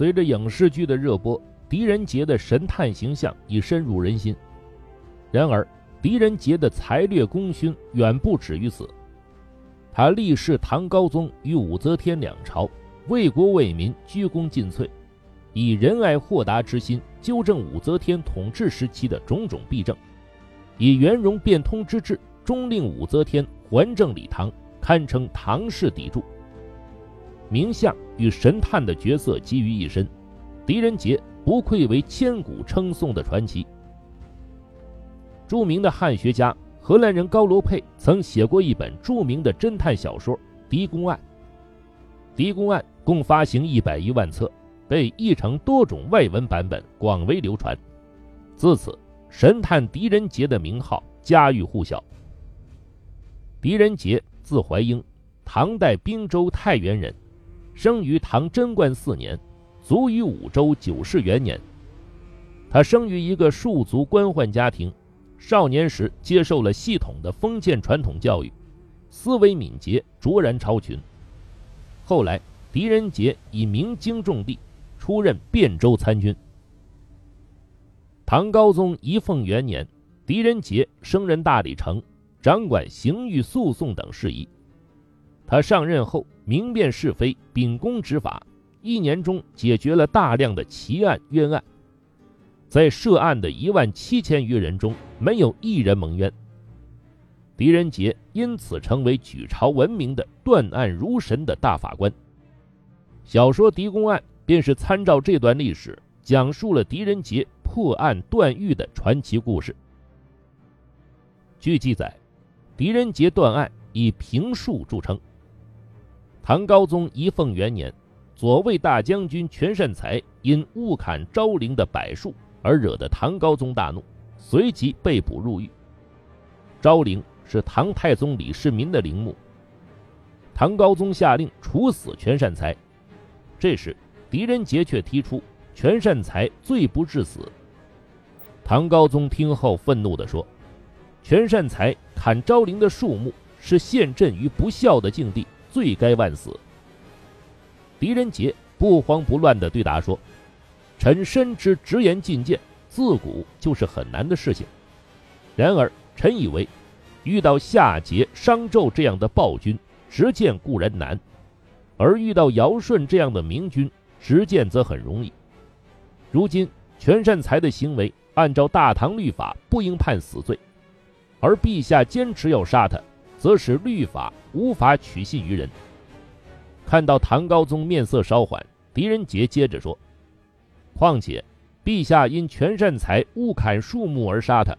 随着影视剧的热播，狄仁杰的神探形象已深入人心。然而，狄仁杰的才略功勋远不止于此。他历仕唐高宗与武则天两朝，为国为民，鞠躬尽瘁，以仁爱豁达之心纠正武则天统治时期的种种弊政，以圆融变通之志终令武则天还政理唐，堪称唐氏砥柱。名相与神探的角色集于一身，狄仁杰不愧为千古称颂的传奇。著名的汉学家。荷兰人高罗佩曾写过一本著名的侦探小说《狄公案》。《狄公案》共发行一百余万册，被译成多种外文版本，广为流传。自此，神探狄仁杰的名号家喻户晓。狄仁杰，字怀英，唐代滨州太原人，生于唐贞观四年，卒于武周九世元年。他生于一个庶族官宦家庭。少年时接受了系统的封建传统教育，思维敏捷，卓然超群。后来，狄仁杰以明经重地，出任汴州参军。唐高宗仪凤元年，狄仁杰升任大理丞，掌管刑狱诉讼等事宜。他上任后，明辨是非，秉公执法，一年中解决了大量的奇案冤案。在涉案的一万七千余人中，没有一人蒙冤。狄仁杰因此成为举朝闻名的断案如神的大法官。小说《狄公案》便是参照这段历史，讲述了狄仁杰破案断狱的传奇故事。据记载，狄仁杰断案以平术著称。唐高宗仪凤元年，左卫大将军全善才因误砍昭陵的柏树。而惹得唐高宗大怒，随即被捕入狱。昭陵是唐太宗李世民的陵墓。唐高宗下令处死全善才，这时狄仁杰却提出全善才罪不至死。唐高宗听后愤怒地说：“全善才砍昭陵的树木，是陷朕于不孝的境地，罪该万死。”狄仁杰不慌不乱地对答说。臣深知直言进谏自古就是很难的事情，然而臣以为，遇到夏桀、商纣这样的暴君，直谏固然难；而遇到尧舜这样的明君，直谏则很容易。如今全善才的行为，按照大唐律法不应判死罪，而陛下坚持要杀他，则使律法无法取信于人。看到唐高宗面色稍缓，狄仁杰接着说。况且，陛下因全善才误砍树木而杀他，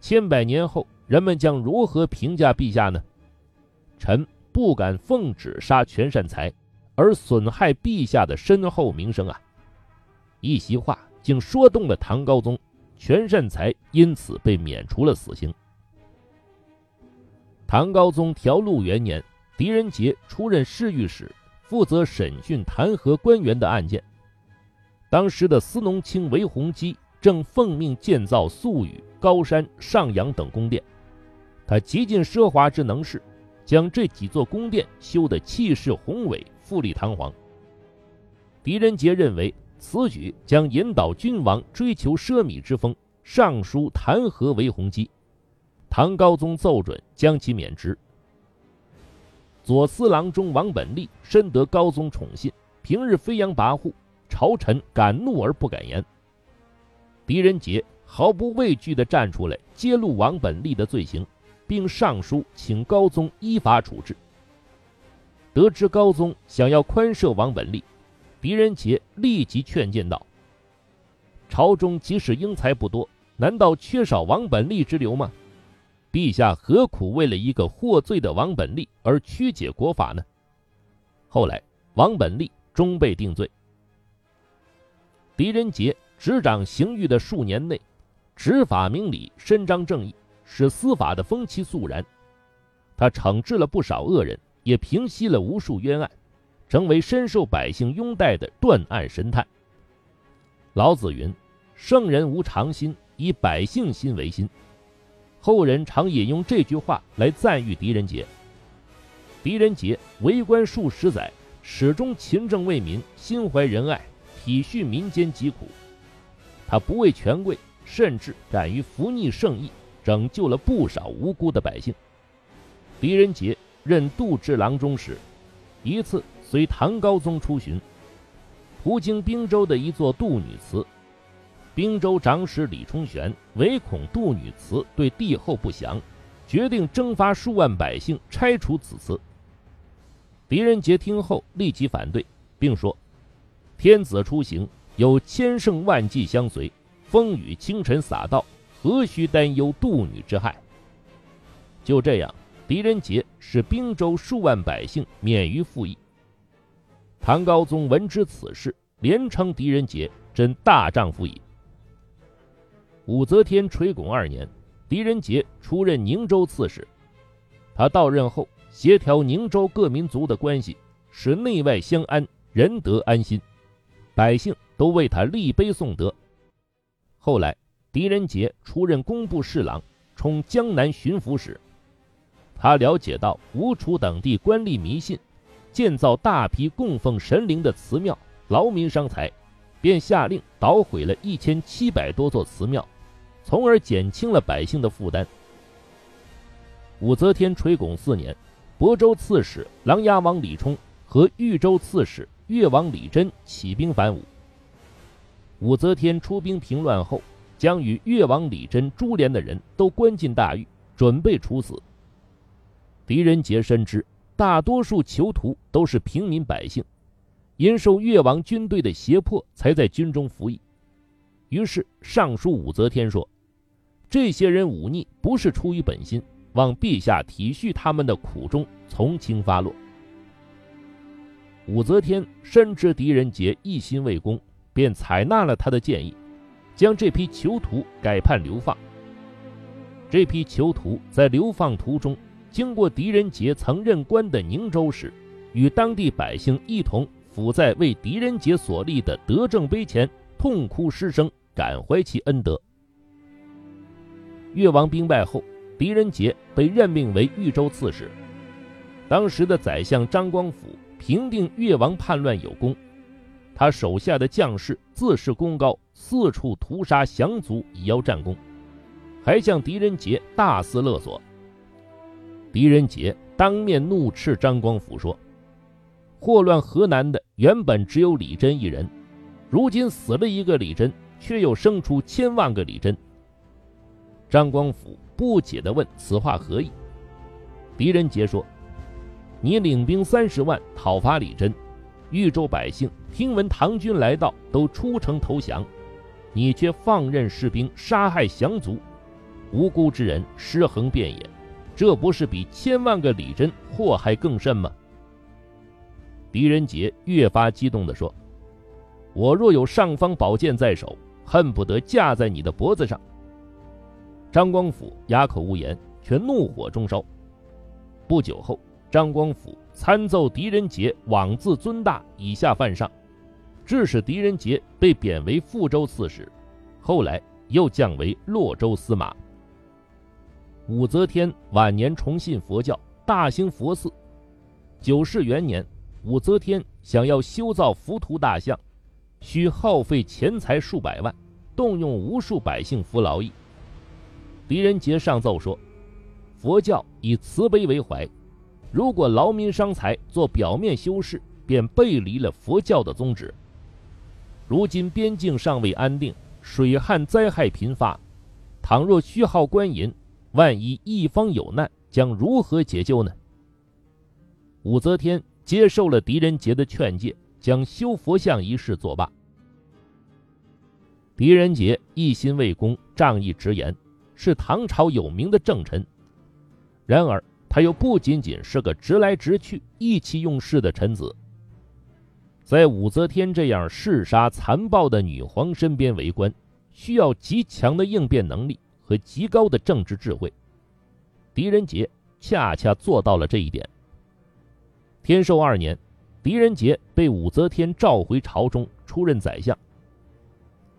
千百年后人们将如何评价陛下呢？臣不敢奉旨杀全善才，而损害陛下的身后名声啊！一席话竟说动了唐高宗，全善才因此被免除了死刑。唐高宗调录元年，狄仁杰出任侍御史，负责审讯弹劾官员的案件。当时的司农卿韦弘基正奉命建造宿宇、高山、上阳等宫殿，他极尽奢华之能事，将这几座宫殿修得气势宏伟、富丽堂皇。狄仁杰认为此举将引导君王追求奢靡之风，上书弹劾韦弘基，唐高宗奏准将其免职。左司郎中王本立深得高宗宠信，平日飞扬跋扈。朝臣敢怒而不敢言。狄仁杰毫不畏惧地站出来揭露王本立的罪行，并上书请高宗依法处置。得知高宗想要宽赦王本立，狄仁杰立即劝谏道：“朝中即使英才不多，难道缺少王本立之流吗？陛下何苦为了一个获罪的王本立而曲解国法呢？”后来，王本立终被定罪。狄仁杰执掌刑狱的数年内，执法明理，伸张正义，使司法的风气肃然。他惩治了不少恶人，也平息了无数冤案，成为深受百姓拥戴的断案神探。老子云：“圣人无常心，以百姓心为心。”后人常引用这句话来赞誉狄仁杰。狄仁杰为官数十载，始终勤政为民，心怀仁爱。体恤民间疾苦。他不畏权贵，甚至敢于扶逆圣意，拯救了不少无辜的百姓。狄仁杰任度支郎中时，一次随唐高宗出巡，途经滨州的一座杜女祠，滨州长史李冲玄唯恐杜女祠对帝后不祥，决定征发数万百姓拆除此祠。狄仁杰听后立即反对，并说：“天子出行。”有千乘万骑相随，风雨清晨洒到，何须担忧杜女之害？就这样，狄仁杰使滨州数万百姓免于赋役。唐高宗闻知此事，连称狄仁杰真大丈夫矣。武则天垂拱二年，狄仁杰出任宁州刺史。他到任后，协调宁州各民族的关系，使内外相安，人得安心，百姓。都为他立碑颂德。后来，狄仁杰出任工部侍郎，充江南巡抚使。他了解到吴楚等地官吏迷信，建造大批供奉神灵的祠庙，劳民伤财，便下令捣毁了一千七百多座祠庙，从而减轻了百姓的负担。武则天垂拱四年，亳州刺史琅琊王李冲和豫州刺史越王李贞起兵反武。武则天出兵平乱后，将与越王李贞株连的人都关进大狱，准备处死。狄仁杰深知大多数囚徒都是平民百姓，因受越王军队的胁迫才在军中服役，于是上书武则天说：“这些人忤逆不是出于本心，望陛下体恤他们的苦衷，从轻发落。”武则天深知狄仁杰一心为公。便采纳了他的建议，将这批囚徒改判流放。这批囚徒在流放途中，经过狄仁杰曾任官的宁州时，与当地百姓一同伏在为狄仁杰所立的德政碑前，痛哭失声，感怀其恩德。越王兵败后，狄仁杰被任命为豫州刺史。当时的宰相张光甫平定越王叛乱有功。他手下的将士自恃功高，四处屠杀降卒以邀战功，还向狄仁杰大肆勒索。狄仁杰当面怒斥张光甫说：“祸乱河南的原本只有李真一人，如今死了一个李真，却又生出千万个李真。”张光辅不解地问：“此话何意？”狄仁杰说：“你领兵三十万讨伐李真。”豫州百姓听闻唐军来到，都出城投降，你却放任士兵杀害降卒，无辜之人尸横遍野，这不是比千万个李真祸害更甚吗？狄仁杰越发激动地说：“我若有尚方宝剑在手，恨不得架在你的脖子上。”张光甫哑口无言，却怒火中烧。不久后。张光甫参奏狄仁杰枉自尊大，以下犯上，致使狄仁杰被贬为富州刺史，后来又降为洛州司马。武则天晚年崇信佛教，大兴佛寺。九世元年，武则天想要修造浮屠大像，需耗费钱财数百万，动用无数百姓服劳役。狄仁杰上奏说，佛教以慈悲为怀。如果劳民伤财做表面修饰，便背离了佛教的宗旨。如今边境尚未安定，水旱灾害频发，倘若虚耗官银，万一一方有难，将如何解救呢？武则天接受了狄仁杰的劝诫，将修佛像一事作罢。狄仁杰一心为公，仗义直言，是唐朝有名的正臣。然而。他又不仅仅是个直来直去、意气用事的臣子，在武则天这样嗜杀残暴的女皇身边为官，需要极强的应变能力和极高的政治智慧。狄仁杰恰恰做到了这一点。天寿二年，狄仁杰被武则天召回朝中，出任宰相。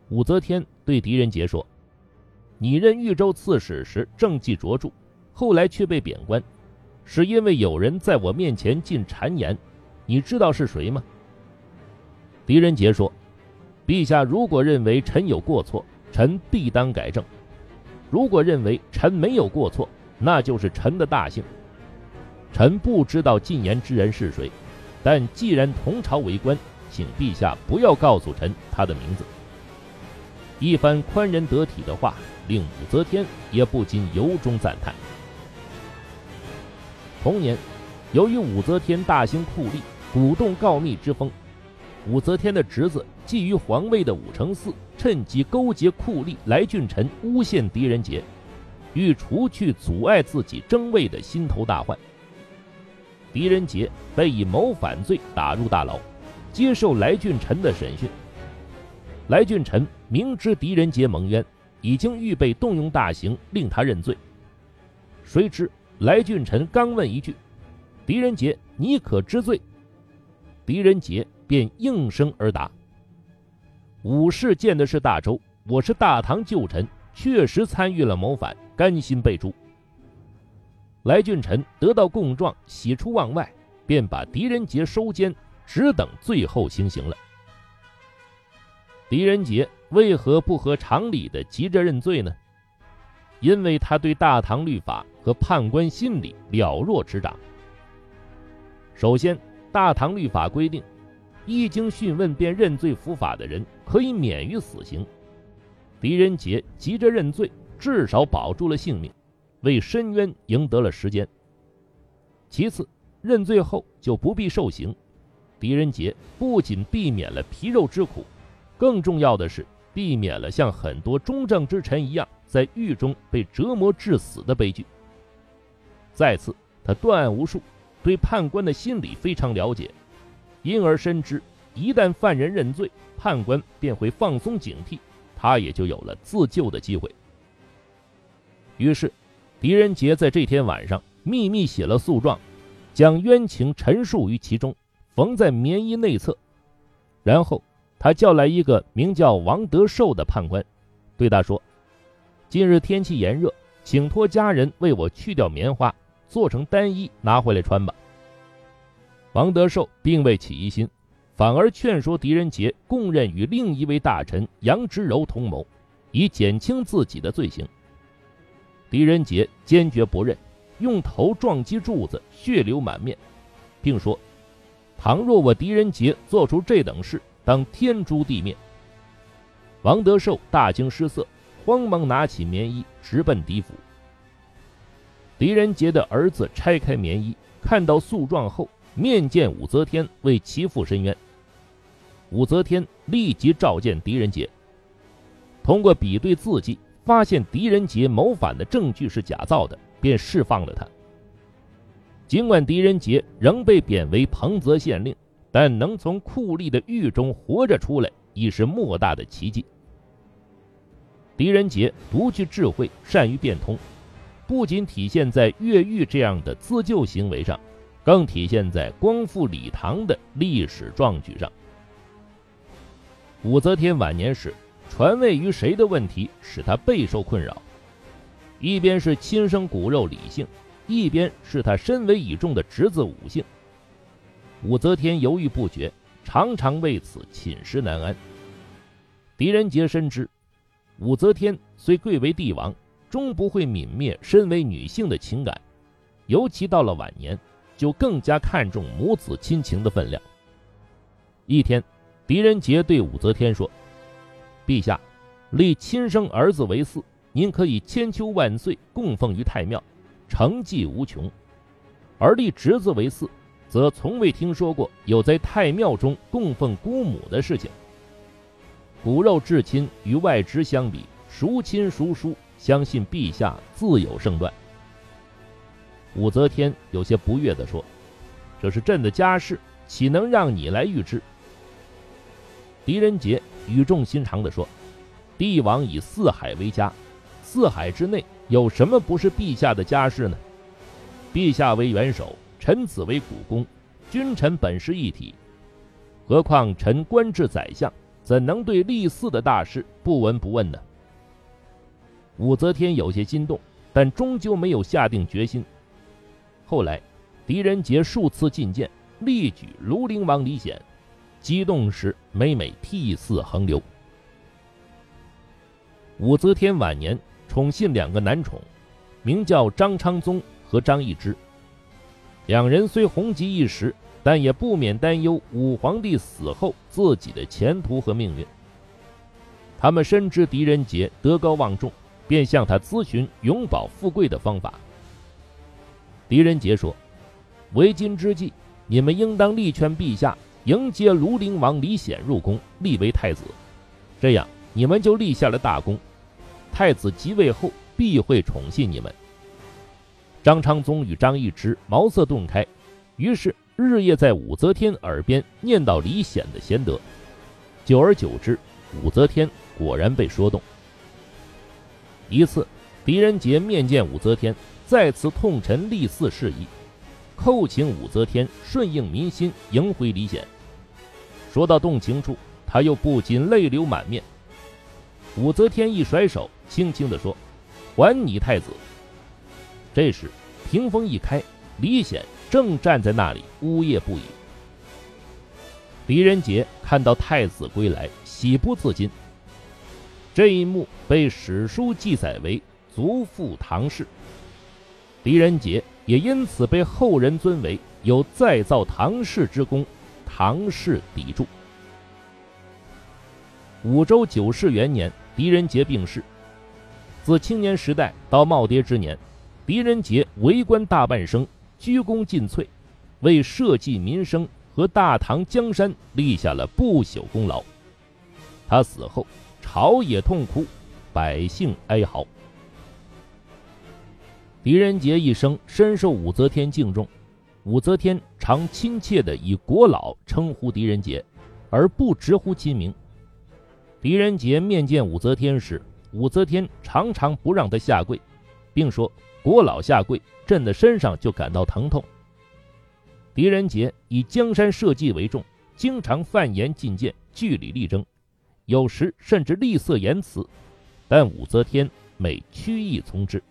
武则天对狄仁杰说：“你任豫州刺史时政绩卓著，后来却被贬官。”是因为有人在我面前进谗言，你知道是谁吗？狄仁杰说：“陛下如果认为臣有过错，臣必当改正；如果认为臣没有过错，那就是臣的大幸。臣不知道进言之人是谁，但既然同朝为官，请陛下不要告诉臣他的名字。一番宽仁得体的话，令武则天也不禁由衷赞叹。同年，由于武则天大兴酷吏、鼓动告密之风，武则天的侄子觊觎皇位的武承嗣趁机勾结酷吏来俊臣，诬陷狄仁杰，欲除去阻碍自己争位的心头大患。狄仁杰被以谋反罪打入大牢，接受来俊臣的审讯。来俊臣明知狄仁杰蒙冤，已经预备动用大刑令他认罪，谁知。来俊臣刚问一句：“狄仁杰，你可知罪？”狄仁杰便应声而答：“武士见的是大周，我是大唐旧臣，确实参与了谋反，甘心被诛。”来俊臣得到供状，喜出望外，便把狄仁杰收监，只等最后行刑了。狄仁杰为何不合常理的急着认罪呢？因为他对大唐律法和判官心理了若指掌。首先，大唐律法规定，一经讯问便认罪伏法的人可以免于死刑。狄仁杰急着认罪，至少保住了性命，为申冤赢得了时间。其次，认罪后就不必受刑，狄仁杰不仅避免了皮肉之苦，更重要的是避免了像很多忠正之臣一样。在狱中被折磨致死的悲剧。再次，他断案无数，对判官的心理非常了解，因而深知一旦犯人认罪，判官便会放松警惕，他也就有了自救的机会。于是，狄仁杰在这天晚上秘密写了诉状，将冤情陈述于其中，缝在棉衣内侧。然后，他叫来一个名叫王德寿的判官，对他说。近日天气炎热，请托家人为我去掉棉花，做成单衣拿回来穿吧。王德寿并未起疑心，反而劝说狄仁杰供认与另一位大臣杨之柔同谋，以减轻自己的罪行。狄仁杰坚决不认，用头撞击柱子，血流满面，并说：“倘若我狄仁杰做出这等事，当天诛地灭。”王德寿大惊失色。慌忙拿起棉衣，直奔狄府。狄仁杰的儿子拆开棉衣，看到诉状后，面见武则天为其父申冤。武则天立即召见狄仁杰，通过比对字迹，发现狄仁杰谋反的证据是假造的，便释放了他。尽管狄仁杰仍被贬为彭泽县令，但能从酷吏的狱中活着出来，已是莫大的奇迹。狄仁杰独具智慧，善于变通，不仅体现在越狱这样的自救行为上，更体现在光复李唐的历史壮举上。武则天晚年时，传位于谁的问题使她备受困扰，一边是亲生骨肉李姓，一边是她身为倚重的侄子武姓。武则天犹豫不决，常常为此寝食难安。狄仁杰深知。武则天虽贵为帝王，终不会泯灭身为女性的情感，尤其到了晚年，就更加看重母子亲情的分量。一天，狄仁杰对武则天说：“陛下，立亲生儿子为嗣，您可以千秋万岁供奉于太庙，成绩无穷；而立侄子为嗣，则从未听说过有在太庙中供奉姑母的事情。”骨肉至亲与外侄相比，孰亲孰疏？相信陛下自有胜断。武则天有些不悦地说：“这是朕的家事，岂能让你来预知？”狄仁杰语重心长地说：“帝王以四海为家，四海之内有什么不是陛下的家事呢？陛下为元首，臣子为股肱，君臣本是一体。何况臣官至宰相。”怎能对立嗣的大事不闻不问呢？武则天有些心动，但终究没有下定决心。后来，狄仁杰数次进谏，力举庐陵王李显，激动时每每涕泗横流。武则天晚年宠信两个男宠，名叫张昌宗和张易之。两人虽红极一时，但也不免担忧武皇帝死后自己的前途和命运。他们深知狄仁杰德高望重，便向他咨询永保富贵的方法。狄仁杰说：“为今之计，你们应当力劝陛下迎接庐陵王李显入宫，立为太子，这样你们就立下了大功。太子即位后，必会宠信你们。”张昌宗与张易之茅塞顿开，于是日夜在武则天耳边念叨李显的贤德。久而久之，武则天果然被说动。一次，狄仁杰面见武则天，再次痛陈立嗣事宜，叩请武则天顺应民心，迎回李显。说到动情处，他又不禁泪流满面。武则天一甩手，轻轻地说：“还你太子。”这时，屏风一开，李显正站在那里，呜咽不已。狄仁杰看到太子归来，喜不自禁。这一幕被史书记载为“足复唐氏”，狄仁杰也因此被后人尊为有再造唐氏之功，唐氏砥柱。武周九世元年，狄仁杰病逝。自青年时代到耄耋之年。狄仁杰为官大半生，鞠躬尽瘁，为社稷民生和大唐江山立下了不朽功劳。他死后，朝野痛哭，百姓哀嚎。狄仁杰一生深受武则天敬重，武则天常亲切地以“国老”称呼狄仁杰，而不直呼其名。狄仁杰面见武则天时，武则天常常不让他下跪，并说。国老下跪，朕的身上就感到疼痛。狄仁杰以江山社稷为重，经常犯言进谏，据理力争，有时甚至厉色言辞，但武则天每屈意从之。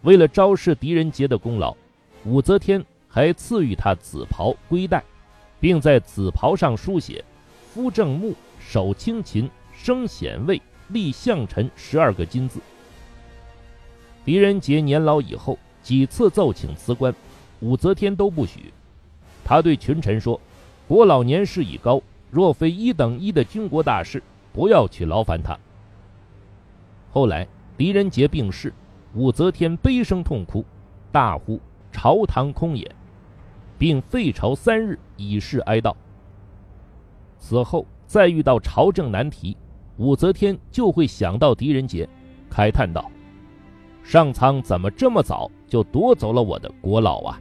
为了昭示狄仁杰的功劳，武则天还赐予他紫袍龟带，并在紫袍上书写“夫正木，守清勤，生显位，立相臣”十二个金字。狄仁杰年老以后，几次奏请辞官，武则天都不许。他对群臣说：“国老年事已高，若非一等一的军国大事，不要去劳烦他。”后来狄仁杰病逝，武则天悲声痛哭，大呼“朝堂空也”，并废朝三日以示哀悼。此后再遇到朝政难题，武则天就会想到狄仁杰，慨叹道。上苍怎么这么早就夺走了我的国老啊？